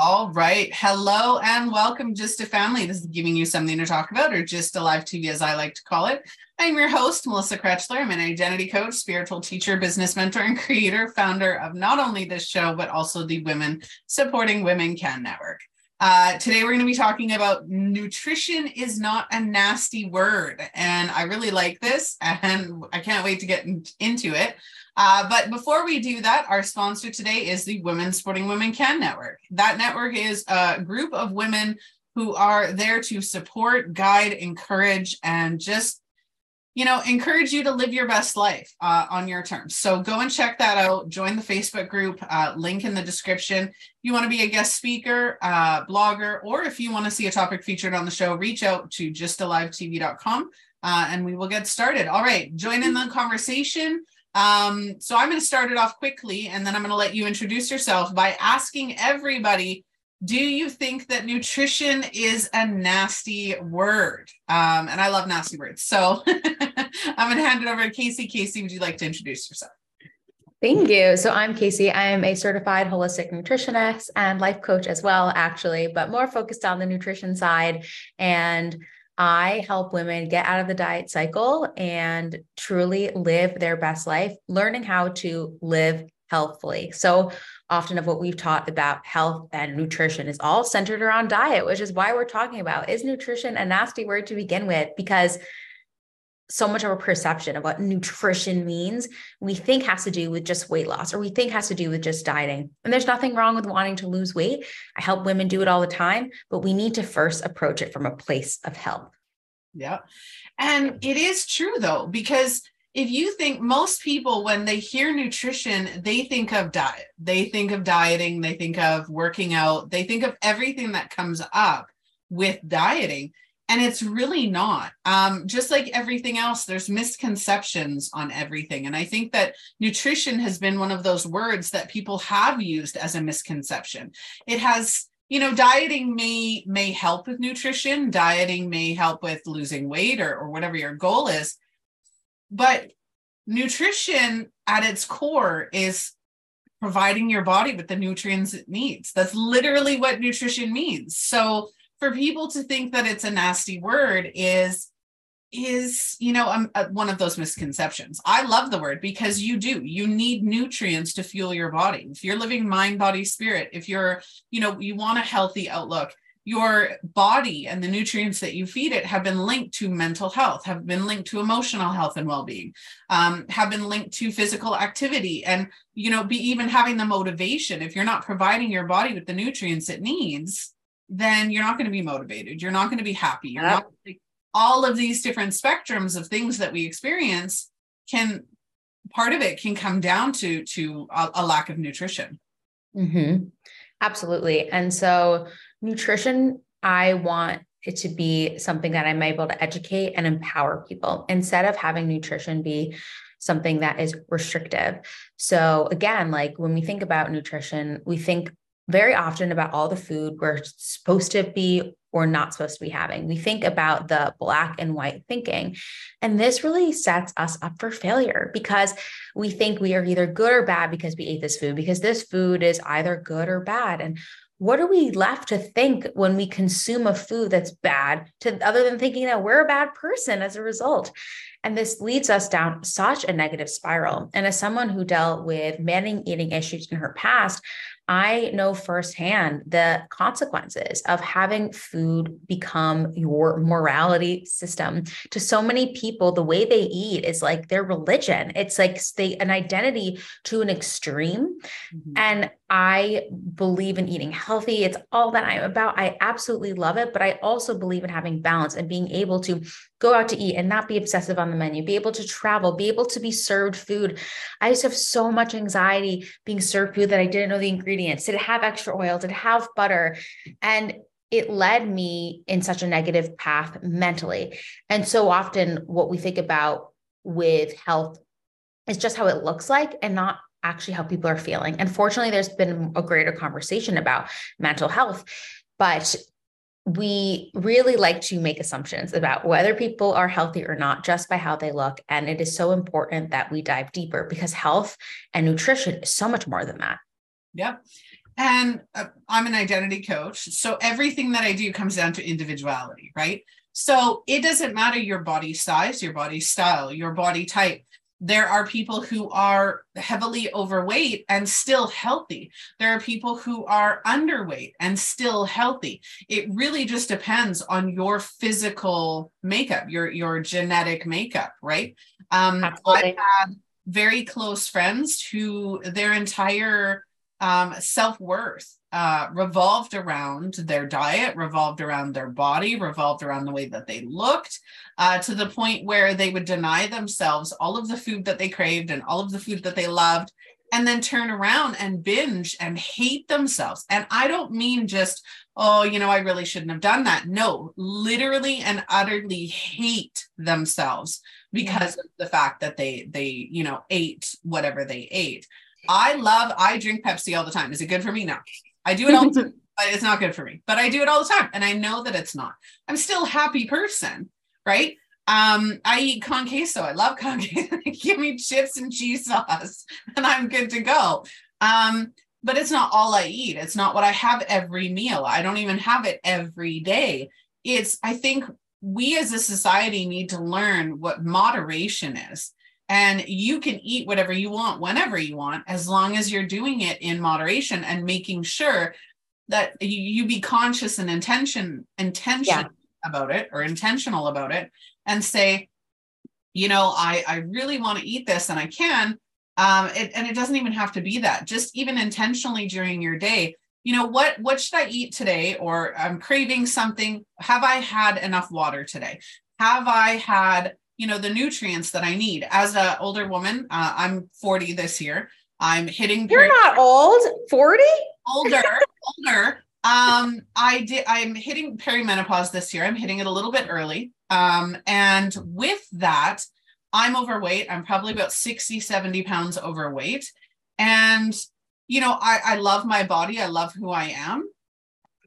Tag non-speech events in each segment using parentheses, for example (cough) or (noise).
All right. Hello and welcome, GYSTTA Family. This is giving you something to talk about, or GYSTTA Live TV, as I like to call it. I'm your host, Melissa Krechler. I'm an identity coach, spiritual teacher, business mentor, and creator, founder of not only this show, but also the Women Supporting Women Can Network. Uh, today, we're going to be talking about nutrition is not a nasty word. And I really like this, and I can't wait to get in, into it. Uh, but before we do that, our sponsor today is the Women Supporting Women Can Network. That network is a group of women who are there to support, guide, encourage, and just you know encourage you to live your best life uh, on your terms. So go and check that out. Join the facebook group uh, link in the description. If you want to be a guest speaker uh, blogger or if you want to see a topic featured on the show reach out to gysttalivetv.com uh, and we will get started. All right join in the conversation um, so I'm going to start it off quickly and then I'm going to let you introduce yourself by asking everybody do you think that nutrition is a nasty word? Um, and I love nasty words. So (laughs) I'm going to hand it over to Casey. Casey, would you like to introduce yourself? Thank you. So I'm Casey. I am a certified holistic nutritionist and life coach as well, actually, but more focused on the nutrition side. And I help women get out of the diet cycle and truly live their best life, learning how to live healthfully. So often of what we've taught about health and nutrition is all centered around diet, which is why we're talking about is nutrition a nasty word to begin with because so much of a perception of what nutrition means we think has to do with just weight loss or we think has to do with just dieting. And there's nothing wrong with wanting to lose weight. I help women do it all the time but we need to first approach it from a place of health. Yeah. And it is true though because if you think most people when they hear nutrition they think of diet. They think of dieting. They think of working out. They think of everything that comes up with dieting and it's really not. Um, just like everything else there's misconceptions on everything. And i think that nutrition has been one of those words that people have used as a misconception. It has you know dieting may may help with nutrition. Dieting may help with losing weight or, or whatever your goal is. But nutrition at its core is providing your body with the nutrients it needs. That's literally what nutrition means. So for people to think that it's a nasty word is is you know um, uh, one of those misconceptions. I love the word because you do. You need nutrients to fuel your body. If you're living mind body spirit if you're you know you want a healthy outlook your body and the nutrients that you feed it have been linked to mental health have been linked to emotional health and well-being um, have been linked to physical activity and you know be even having the motivation. If you're not providing your body with the nutrients it needs then you're not going to be motivated. You're not going to be happy. You're not all of these different spectrums of things that we experience can part of it can come down to to a, a lack of nutrition. Mm-hmm. Absolutely. And so nutrition, I want it to be something that I'm able to educate and empower people instead of having nutrition be something that is restrictive. So again, like when we think about nutrition, we think very often about all the food we're supposed to be or not supposed to be having. We think about the black and white thinking. And this really sets us up for failure because we think we are either good or bad because we ate this food, because this food is either good or bad. And what are we left to think when we consume a food that's bad to other than thinking that we're a bad person as a result and this leads us down such a negative spiral and as someone who dealt with many eating issues in her past I know firsthand the consequences of having food become your morality system. To so many people, the way they eat is like their religion. It's like they, an identity to an extreme. Mm-hmm. And I believe in eating healthy. It's all that I'm about. I absolutely love it. But I also believe in having balance and being able to go out to eat and not be obsessive on the menu, be able to travel, be able to be served food. I just have so much anxiety being served food that I didn't know the ingredients. Did it have extra oil? Did it have butter? And it led me in such a negative path mentally. And so often, what we think about with health is just how it looks like and not actually how people are feeling. And fortunately, there's been a greater conversation about mental health. But we really like to make assumptions about whether people are healthy or not just by how they look. And it is so important that we dive deeper because health and nutrition is so much more than that. Yep. And uh, I'm an identity coach. So everything that I do comes down to individuality, right? So it doesn't matter your body size, your body style, your body type there are people who are heavily overweight and still healthy. There are people who are underweight and still healthy. It really just depends on your physical makeup, your your genetic makeup, right? Um, I've had very close friends who their entire um, self worth uh, revolved around their diet, revolved around their body, revolved around the way that they looked, uh, to the point where they would deny themselves all of the food that they craved and all of the food that they loved, and then turn around and binge and hate themselves. And I don't mean just, oh, you know, I really shouldn't have done that. No, literally and utterly hate themselves because yeah. of the fact that they they you know ate whatever they ate. I love, I drink Pepsi all the time. Is it good for me? No. I do it all the time, (laughs) but it's not good for me. But I do it all the time. And I know that it's not. I'm still a happy person, right? Um, I eat con queso. I love con (laughs) queso. Give me chips and cheese sauce, (laughs) and I'm good to go. Um, but it's not all I eat. It's not what I have every meal. I don't even have it every day. It's, I think we as a society need to learn what moderation is and you can eat whatever you want whenever you want as long as you're doing it in moderation and making sure that you, you be conscious and intention intention yeah. about it or intentional about it and say you know i i really want to eat this and i can. Um it, and it doesn't even have to be that just even intentionally during your day you know what what should i eat today? Or i'm craving something. Have i had enough water today? Have i had you know the nutrients that i need. As an older woman uh, i'm 40 this year. I'm hitting you're not old. 40 older older. Um i did i'm hitting perimenopause this year. I'm hitting it a little bit early. Um and with that i'm overweight. I'm probably about 60 70 pounds overweight. And you know i i love my body. I love who i am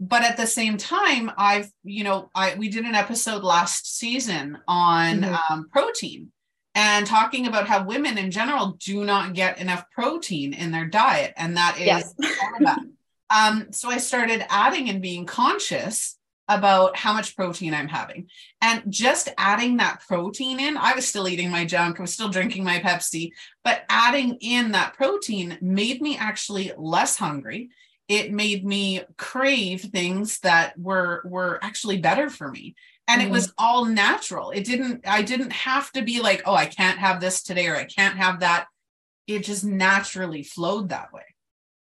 but at the same time i've you know i we did an episode last season on mm-hmm. um, protein and talking about how women in general do not get enough protein in their diet and that is yes. (laughs) um, so i started adding and being conscious about how much protein i'm having and just adding that protein in i was still eating my junk i was still drinking my pepsi but adding in that protein made me actually less hungry it made me crave things that were were actually better for me. And mm. it was mm-hmm. all natural. It didn't i didn't have to be like oh i can't have this today or i can't have that. It just naturally flowed that way.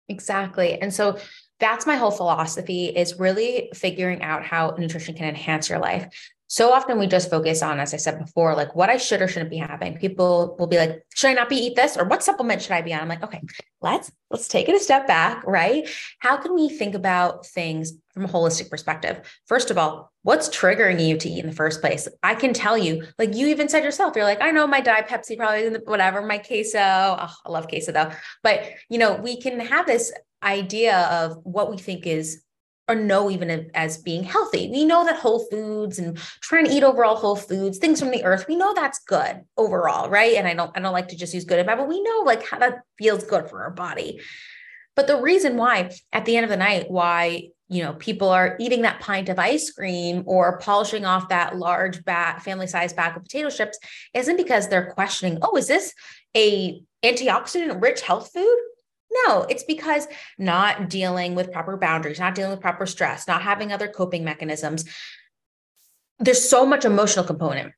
Exactly. And so that's my whole philosophy is really figuring out how nutrition can enhance your life so often we just focus on, as I said before, like what I should or shouldn't be having. People will be like, should I not be eat this? Or what supplement should I be on? I'm like, okay, let's let's take it a step back, right? How can we think about things from a holistic perspective? First of all, what's triggering you to eat in the first place? I can tell you, like you even said yourself, you're like, I know my diet Pepsi probably whatever, my queso. Oh, I love queso though. But you know, we can have this idea of what we think is or know even as being healthy. We know that whole foods and trying to eat overall whole foods, things from the earth, we know that's good overall, right? And I don't I don't like to just use good and bad, but we know like how that feels good for our body. But the reason why at the end of the night why you know people are eating that pint of ice cream or polishing off that large bat family size bag of potato chips isn't because they're questioning oh is this a antioxidant rich health food no, it's because not dealing with proper boundaries, not dealing with proper stress, not having other coping mechanisms. There's so much emotional component.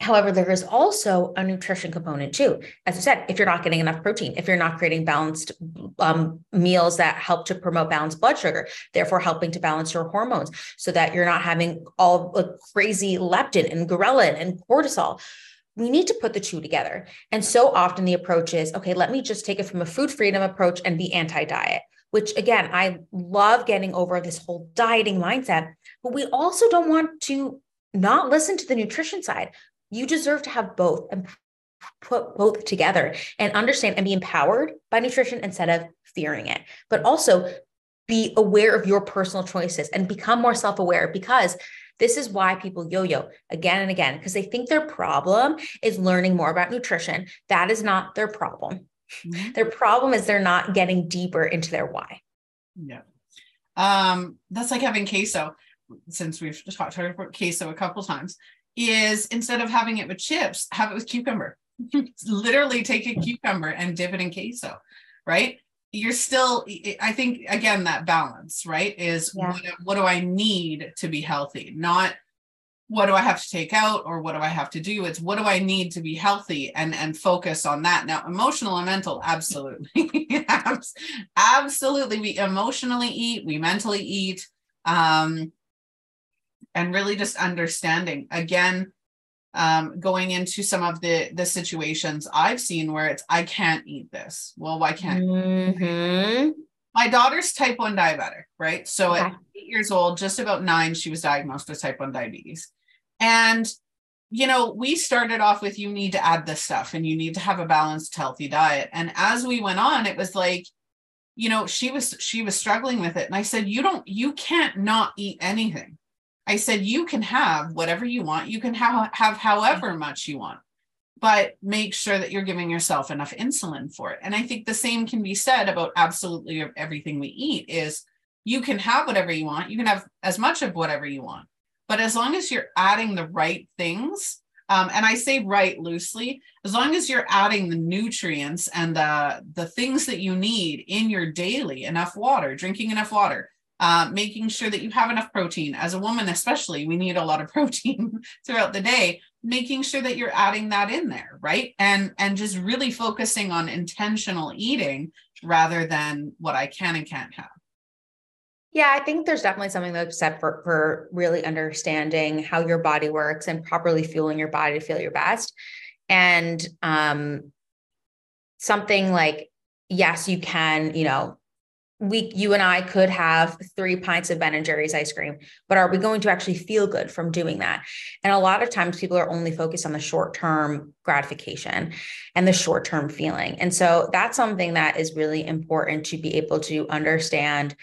However, there is also a nutrition component too. As I said, if you're not getting enough protein, if you're not creating balanced um, meals that help to promote balanced blood sugar, therefore helping to balance your hormones so that you're not having all the crazy leptin and ghrelin and cortisol we need to put the two together. And so often the approach is okay, let me just take it from a food freedom approach and be anti diet, which again, I love getting over this whole dieting mindset, but we also don't want to not listen to the nutrition side. You deserve to have both and put both together and understand and be empowered by nutrition instead of fearing it. But also be aware of your personal choices and become more self-aware because this is why people yo-yo again and again because they think their problem is learning more about nutrition. That is not their problem. Mm-hmm. their problem is they're not getting deeper into their why. Yeah. Um that's like having queso since we've talked about queso a couple times is instead of having it with chips have it with cucumber. (laughs) Literally take a cucumber and dip it in queso right you're still i think again that balance right is yeah. what, what do i need to be healthy? Not what do i have to take out or what do i have to do it's what do i need to be healthy and and focus on that. Now emotional and mental absolutely. (laughs) Absolutely we emotionally eat we mentally eat um and really just understanding again um, going into some of the the situations I've seen where it's I can't eat this. Well, why can't? Mm-hmm. My daughter's type one diabetic, right? So okay. at eight years old, just about nine, she was diagnosed with type one diabetes, and you know we started off with you need to add this stuff and you need to have a balanced, healthy diet. And as we went on, it was like you know she was she was struggling with it and i said you don't you can't not eat anything I said, you can have whatever you want. You can have, have however much you want, but make sure that you're giving yourself enough insulin for it. And I think the same can be said about absolutely everything we eat is you can have whatever you want. You can have as much of whatever you want, but as long as you're adding the right things, um, and I say right loosely, as long as you're adding the nutrients and the, the things that you need in your daily, enough water, drinking enough water, uh, making sure that you have enough protein. As a woman, especially, we need a lot of (laughs) protein throughout the day. Making sure that you're adding that in there, right? And and just really focusing on intentional eating rather than what I can and can't have. Yeah, I think there's definitely something that's said for, for really understanding how your body works and properly fueling your body to feel your best. And um, something like, yes, you can, you know, we you and I could have three pints of Ben and Jerry's ice cream, but are we going to actually feel good from doing that? And a lot of times people are only focused on the short-term gratification and the short-term feeling. And so that's something that is really important to be able to understand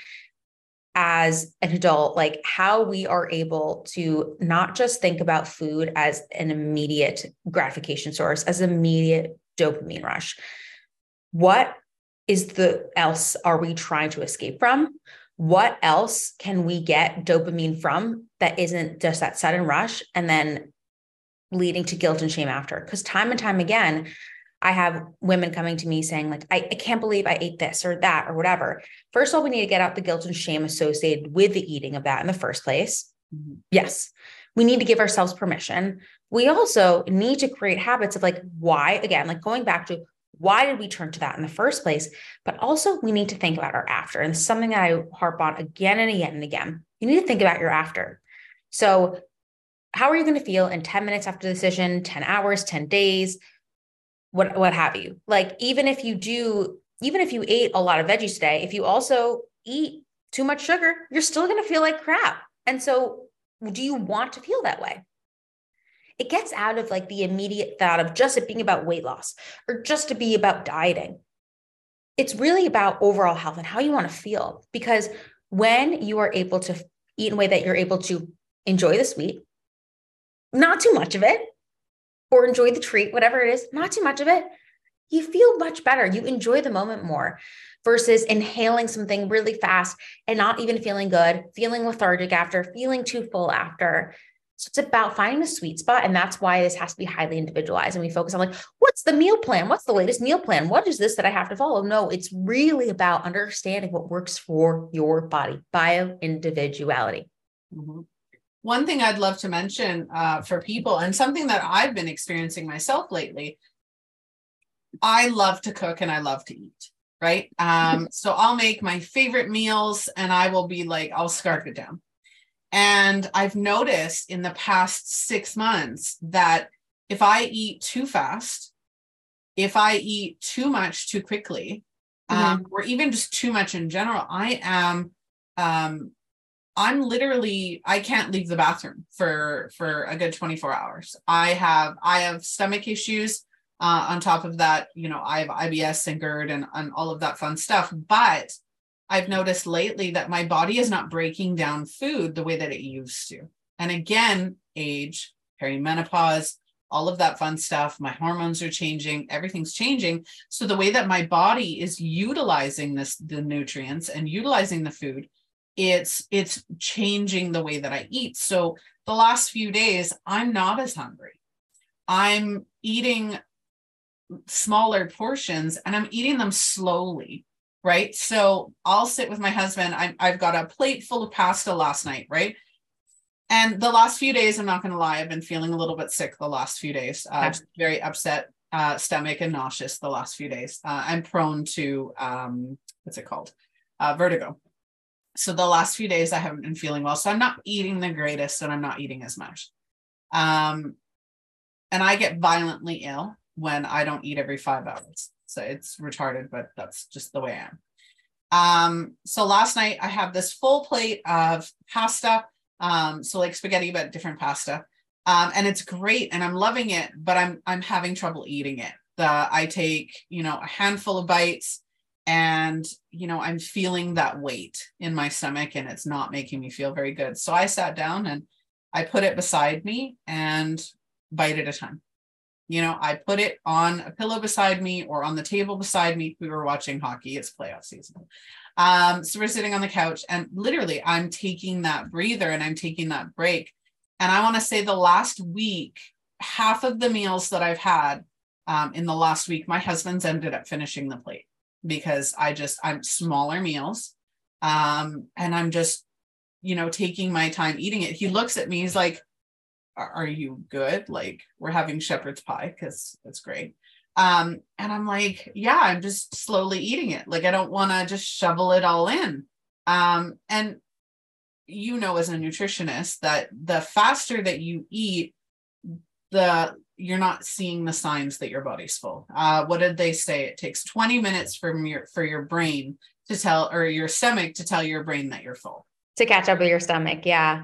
as an adult, like how we are able to not just think about food as an immediate gratification source, as immediate dopamine rush. What is the else are we trying to escape from? What else can we get dopamine from that isn't just that sudden rush and then leading to guilt and shame after? Because time and time again, I have women coming to me saying, like, I, I, can't believe I ate this or that or whatever. First of all, we need to get out the guilt and shame associated with the eating of that in the first place. Mm-hmm. Yes. We need to give ourselves permission. We also need to create habits of like, why, again, like going back to why did we turn to that in the first place? But also, we need to think about our after. And something that I harp on again and again and again. You need to think about your after. So, how are you going to feel in 10 minutes after the decision, 10 hours, 10 days, what, what have you? Like, even if you do, even if you ate a lot of veggies today, if you also eat too much sugar, you're still going to feel like crap. And so, do you want to feel that way? It gets out of like the immediate thought of just it being about weight loss or just to be about dieting. It's really about overall health and how you want to feel. Because when you are able to eat in a way that you're able to enjoy the sweet, not too much of it, or enjoy the treat, whatever it is, not too much of it, you feel much better. You enjoy the moment more versus inhaling something really fast and not even feeling good, feeling lethargic after, feeling too full after. So it's about finding the sweet spot. And that's why this has to be highly individualized. And we focus on like, what's the meal plan? What's the latest meal plan? What is this that I have to follow? No, it's really about understanding what works for your body, bio individuality. Mm-hmm. One thing I'd love to mention uh, for people, and something that I've been experiencing myself lately, I love to cook and I love to eat right? Um, (laughs) so I'll make my favorite meals and I will be like, I'll scarf it down. And I've noticed in the past six months that if I eat too fast, if I eat too much too quickly, mm-hmm. um, or even just too much in general, I am um, I'm literally I can't leave the bathroom for for a good 24 hours. I have I have stomach issues. Uh, on top of that, you know, I have IBS and GERD and, and all of that fun stuff. But I've noticed lately that my body is not breaking down food the way that it used to. And again, age, perimenopause, all of that fun stuff. My hormones are changing, everything's changing. So the way that my body is utilizing this the nutrients and utilizing the food, it's it's changing the way that I eat. So the last few days, I'm not as hungry. I'm eating smaller portions and I'm eating them slowly. Right. So I'll sit with my husband. i I've got a plate full of pasta last night. Right. And the last few days, I'm not going to lie, I've been feeling a little bit sick the last few days. Uh, okay. Very upset uh, stomach and nauseous the last few days. Uh, I'm prone to um, what's it called? Uh, vertigo. So the last few days I haven't been feeling well. So I'm not eating the greatest and I'm not eating as much. Um, and I get violently ill when I don't eat every five hours. So it's retarded, but that's just the way I am. Um, so last night I have this full plate of pasta um, so like spaghetti, but different pasta. Um, and it's great and I'm loving it, but I'm I'm having trouble eating it. The I take, you know, a handful of bites and you know, I'm feeling that weight in my stomach and it's not making me feel very good. So I sat down and I put it beside me and bite at a time. You know, I put it on a pillow beside me or on the table beside me. We were watching hockey, it's playoff season. Um, so we're sitting on the couch and literally I'm taking that breather and I'm taking that break. And I want to say the last week, half of the meals that I've had um, in the last week, my husband's ended up finishing the plate because I just, I'm smaller meals. Um, and I'm just, you know, taking my time eating it. He looks at me, he's like, are you good? Like, we're having shepherd's pie because it's great. Um, and I'm like, yeah, I'm just slowly eating it. Like I don't want to just shovel it all in. Um, and you know, as a nutritionist, that the faster that you eat, the you're not seeing the signs that your body's full. Uh, what did they say? It takes 20 minutes for your for your brain to tell or your stomach to tell your brain that you're full. To catch up with your stomach, yeah.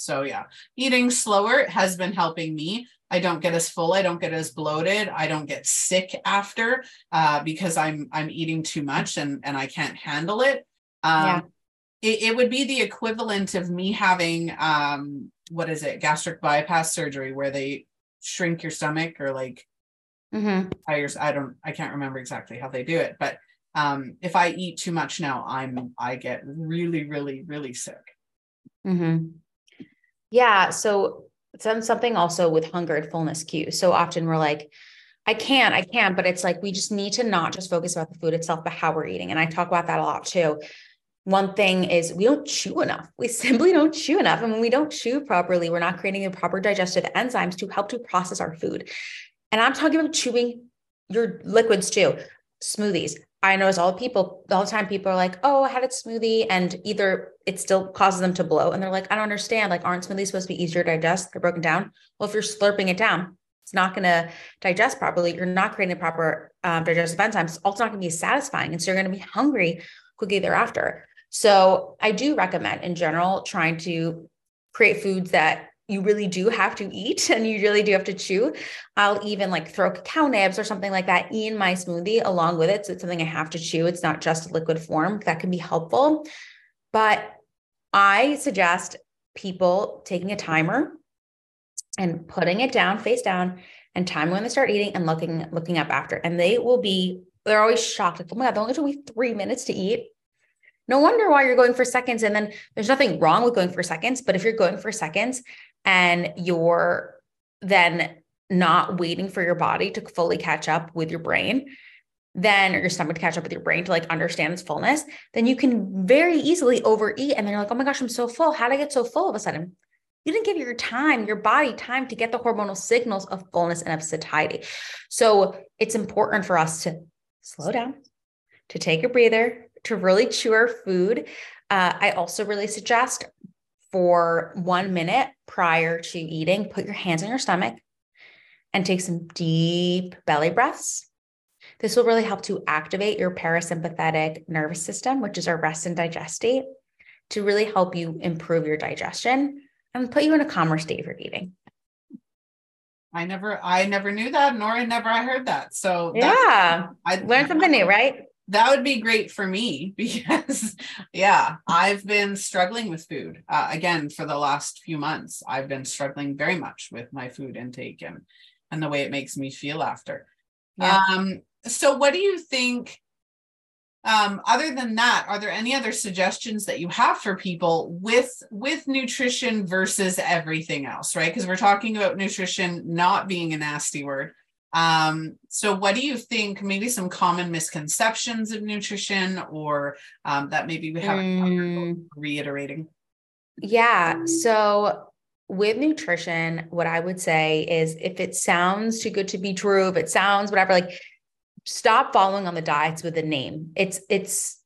So yeah, eating slower has been helping me. I don't get as full. I don't get as bloated. I don't get sick after uh, because I'm I'm eating too much and and I can't handle it. Um, yeah. it, it would be the equivalent of me having um, what is it gastric bypass surgery where they shrink your stomach or like mm-hmm. I, I don't I can't remember exactly how they do it, but um, if I eat too much now, I'm I get really really really sick. Mm-hmm. Yeah. So done something also with hunger and fullness cues. So often we're like, I can't, I can't, but it's like we just need to not just focus about the food itself, but how we're eating. And I talk about that a lot too. One thing is we don't chew enough. We (laughs) simply don't chew enough. And when we don't chew properly, we're not creating the proper digestive enzymes to help to process our food. And I'm talking about chewing your liquids too, smoothies, I notice all the people all the time people are like, "Oh, I had a smoothie," and either it still causes them to blow, and they're like, "I don't understand. Like, aren't smoothies supposed to be easier to digest? They're broken down." Well, if you're slurping it down, it's not going to digest properly. You're not creating proper um, digestive enzymes. It's also not going to be satisfying, and so you're going to be hungry quickly thereafter. So, I do recommend, in general, trying to create foods that you really do have to eat (laughs) and you really do have to chew. I'll even like throw cacao nibs or something like that in my smoothie along with it. So it's something I have to chew. It's not just liquid form that can be helpful. But I suggest people taking a timer and putting it down face down and time when they start eating and looking looking up after. And they will be, they're always shocked. Like, oh my God, they only took me three minutes to eat. No wonder why you're going for seconds. And then there's nothing wrong with going for seconds. But if you're going for seconds and you're then not waiting for your body to fully catch up with your brain, then or your stomach to catch up with your brain to like understand its fullness, then you can very easily overeat. And then you're like, oh my gosh, I'm so full. How did I get so full all of a sudden? You didn't give your time, your body time to get the hormonal signals of fullness and of satiety. So it's important for us to slow down, to take a breather, to really chew our food. Uh, I also really suggest for one minute prior to eating, put your hands on your stomach and take some deep belly breaths. This will really help to activate your parasympathetic nervous system, which is our rest and digest state, to really help you improve your digestion and put you in a calmer state for eating. I never, I never knew that, nor I never I heard that. So yeah, I learned something new, right? That would be great for me (laughs) because yeah i've been struggling with food. Uh, again for the last few months i've been struggling very much with my food intake and and the way it makes me feel after. Yeah. um so what do you think um, other than that are there any other suggestions that you have for people with with nutrition versus everything else right? Because we're talking about nutrition not being a nasty word um, so what do you think maybe some common misconceptions of nutrition or um, that maybe we haven't mm. reiterating yeah so with nutrition what i would say is if it sounds too good to be true if it sounds whatever like stop following on the diets with a name. It's it's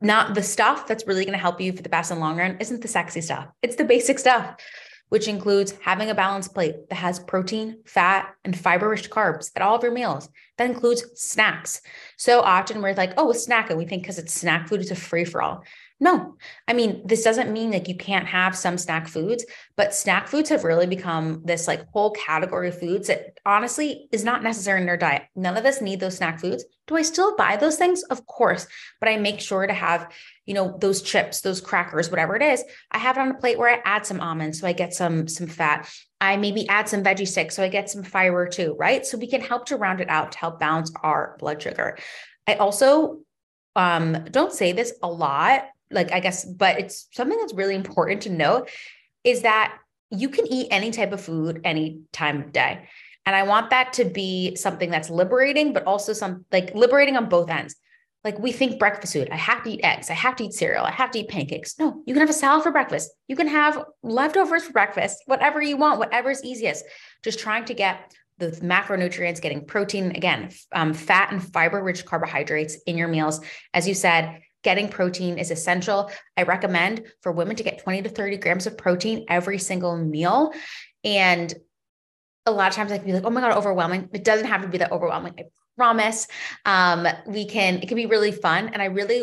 not the stuff that's really going to help you for the best and long run isn't the sexy stuff. It's the basic stuff, which includes having a balanced plate that has protein, fat, and fiber-rich carbs at all of your meals. That includes snacks. So often we're like, oh, a snack, and we think because it's snack food, it's a free for all. No, I mean, this doesn't mean like you can't have some snack foods, but snack foods have really become this like whole category of foods that honestly is not necessary in their diet. None of us need those snack foods. Do I still buy those things? Of course, but I make sure to have, you know, those chips, those crackers, whatever it is. I have it on a plate where I add some almonds so I get some some fat. I maybe add some veggie sticks so I get some fiber too, right? So we can help to round it out to help balance our blood sugar. I also um, don't say this a lot like I guess, but it's something that's really important to note is that you can eat any type of food any time of day. And I want that to be something that's liberating, but also some like liberating on both ends. Like we think breakfast food, I have to eat eggs, I have to eat cereal, I have to eat pancakes. No, you can have a salad for breakfast. You can have leftovers for breakfast, whatever you want, whatever's easiest. Just trying to get the macronutrients, getting protein, again, um, fat and fiber rich carbohydrates in your meals. As you said, getting protein is essential. I recommend for women to get 20 to 30 grams of protein every single meal. And a lot of times I can be like, oh my God, overwhelming. It doesn't have to be that overwhelming. I promise. Um, we can, it can be really fun. And I really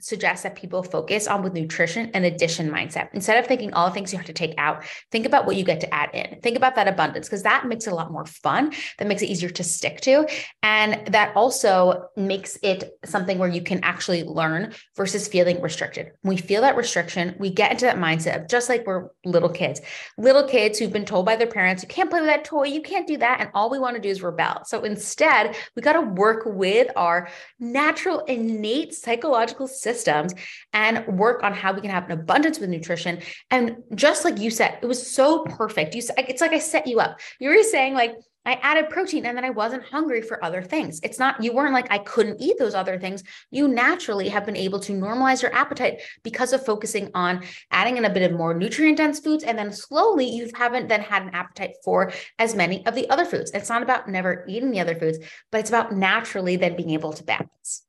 suggest that people focus on with nutrition and addition mindset. Instead of thinking all the things you have to take out, think about what you get to add in. Think about that abundance because that makes it a lot more fun. That makes it easier to stick to. And that also makes it something where you can actually learn versus feeling restricted. When we feel that restriction, we get into that mindset of just like we're little kids, little kids who've been told by their parents, you can't play with that toy, you can't do that. And all we want to do is rebel. So instead, we got to work with our natural, innate psychological systems and work on how we can have an abundance with nutrition. And just like you said, it was so perfect. You it's like I set you up. You were saying like I added protein and then I wasn't hungry for other things. It's not, you weren't like, I couldn't eat those other things. You naturally have been able to normalize your appetite because of focusing on adding in a bit of more nutrient dense foods. And then slowly you haven't then had an appetite for as many of the other foods. It's not about never eating the other foods, but it's about naturally then being able to balance.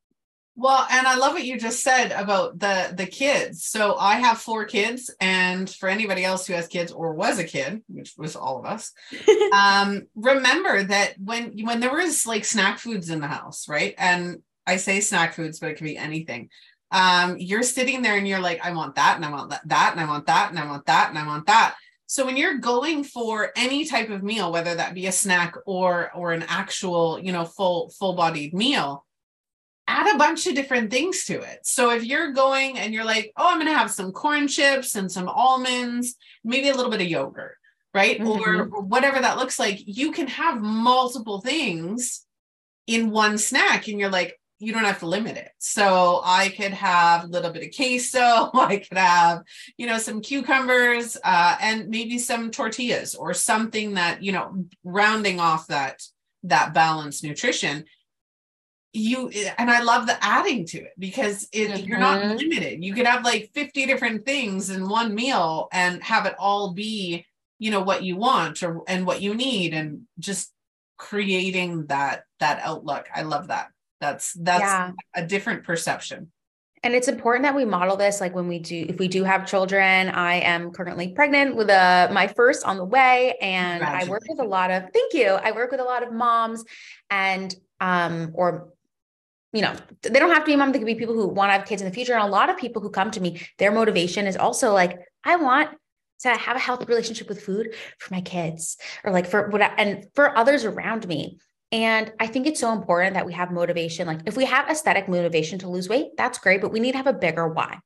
Well, and I love what you just said about the the kids. So I have four kids, and for anybody else who has kids or was a kid, which was all of us, (laughs) um, remember that when when there was like snack foods in the house, right? And I say snack foods, but it can be anything. Um, you're sitting there and you're like, I want that, and I want that, that, and I want that, and I want that, and I want that. So when you're going for any type of meal, whether that be a snack or or an actual, you know, full full bodied meal add a bunch of different things to it. So if you're going and you're like, oh, I'm going to have some corn chips and some almonds, maybe a little bit of yogurt, right? Mm-hmm. Or, or whatever that looks like, you can have multiple things in one snack and you're like, you don't have to limit it. So I could have a little bit of queso, (laughs) I could have, you know, some cucumbers uh, and maybe some tortillas or something that, you know, rounding off that that balanced nutrition you and I love the adding to it because it, mm-hmm. you're not mm-hmm. limited. You could have like 50 different things in one meal and have it all be, you know, what you want or and what you need and just creating that that outlook. I love that. That's that's yeah. a different perception. And it's important that we model this like when we do if we do have children. I am currently pregnant with a my first on the way and I work with a lot of thank you. I work with a lot of moms and um or you know, they don't have to be mom. They could be people who want to have kids in the future. And a lot of people who come to me, their motivation is also like, I want to have a healthy relationship with food for my kids or like for what, and for others around me. And I think it's so important that we have motivation. Like if we have aesthetic motivation to lose weight, that's great, but we need to have a bigger why.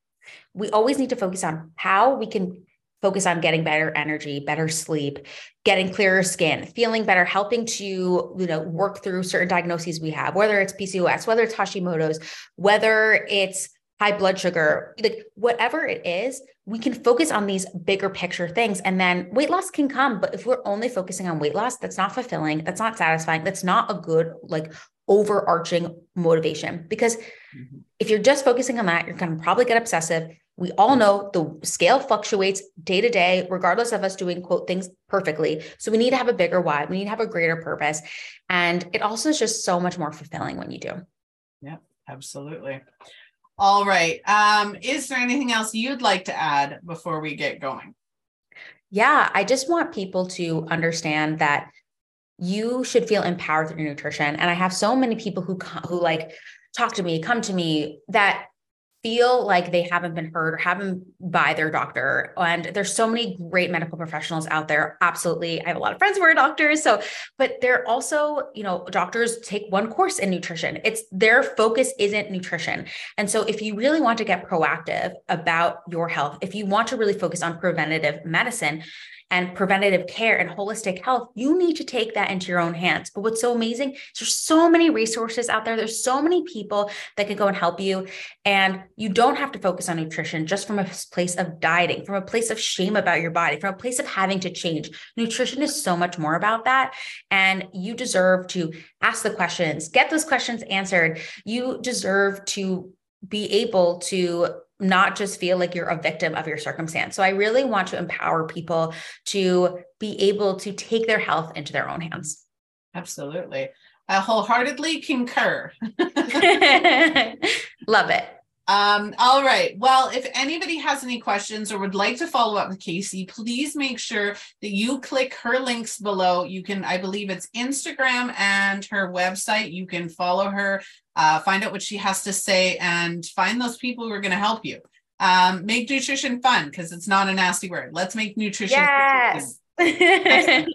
We always need to focus on how we can focus on getting better energy, better sleep, getting clearer skin, feeling better, helping to, you know, work through certain diagnoses we have, whether it's PCOS, whether it's Hashimoto's, whether it's high blood sugar, like whatever it is, we can focus on these bigger picture things and then weight loss can come. But if we're only focusing on weight loss, that's not fulfilling, that's not satisfying, that's not a good, like, overarching motivation. Because mm-hmm. if you're just focusing on that, you're going to probably get obsessive. We all know the scale fluctuates day to day, regardless of us doing quote things perfectly. So we need to have a bigger why. We need to have a greater purpose. And it also is just so much more fulfilling when you do. Yeah, absolutely. All right. Um, is there anything else you'd like to add before we get going? Yeah, I just want people to understand that you should feel empowered through nutrition. And I have so many people who who like talk to me, come to me that feel like they haven't been heard or haven't by their doctor. And there's so many great medical professionals out there. Absolutely. I have a lot of friends who are doctors. So, but they're also, you know, doctors take one course in nutrition. It's their focus isn't nutrition. And so if you really want to get proactive about your health, if you want to really focus on preventative medicine, and preventative care and holistic health, you need to take that into your own hands. But what's so amazing, is there's so many resources out there. There's so many people that can go and help you. And you don't have to focus on nutrition just from a place of dieting, from a place of shame about your body, from a place of having to change. Nutrition is so much more about that. And you deserve to ask the questions, get those questions answered. You deserve to be able to not just feel like you're a victim of your circumstance. So I really want to empower people to be able to take their health into their own hands. Absolutely. I wholeheartedly concur. (laughs) (laughs) Love it. Um, all right. Well, if anybody has any questions or would like to follow up with Casey, please make sure that you click her links below. You can, I believe it's Instagram and her website. You can follow her, uh, find out what she has to say, and find those people who are going to help you. Um, make nutrition fun because it's not a nasty word. Let's make nutrition. Yes. (laughs)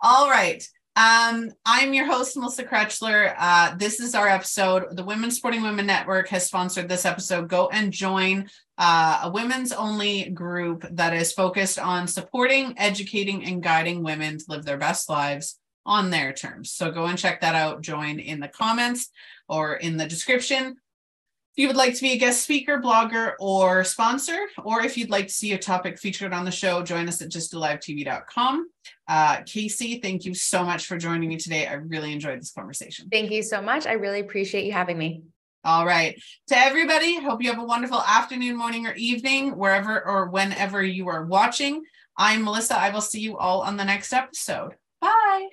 all right. Um, I'm your host, Melissa Krechler. Uh, this is our episode. The Women Supporting Women Network has sponsored this episode. Go and join uh, a women's only group that is focused on supporting, educating, and guiding women to live their best lives on their terms. So go and check that out. Join in the comments or in the description. If you would like to be a guest speaker, blogger, or sponsor, or if you'd like to see a topic featured on the show, join us at gysttalivetv.com. Uh, Casey, thank you so much for joining me today. I really enjoyed this conversation. Thank you so much. I really appreciate you having me. All right. To everybody, hope you have a wonderful afternoon, morning, or evening, wherever or whenever you are watching. I'm Melissa. I will see you all on the next episode. Bye.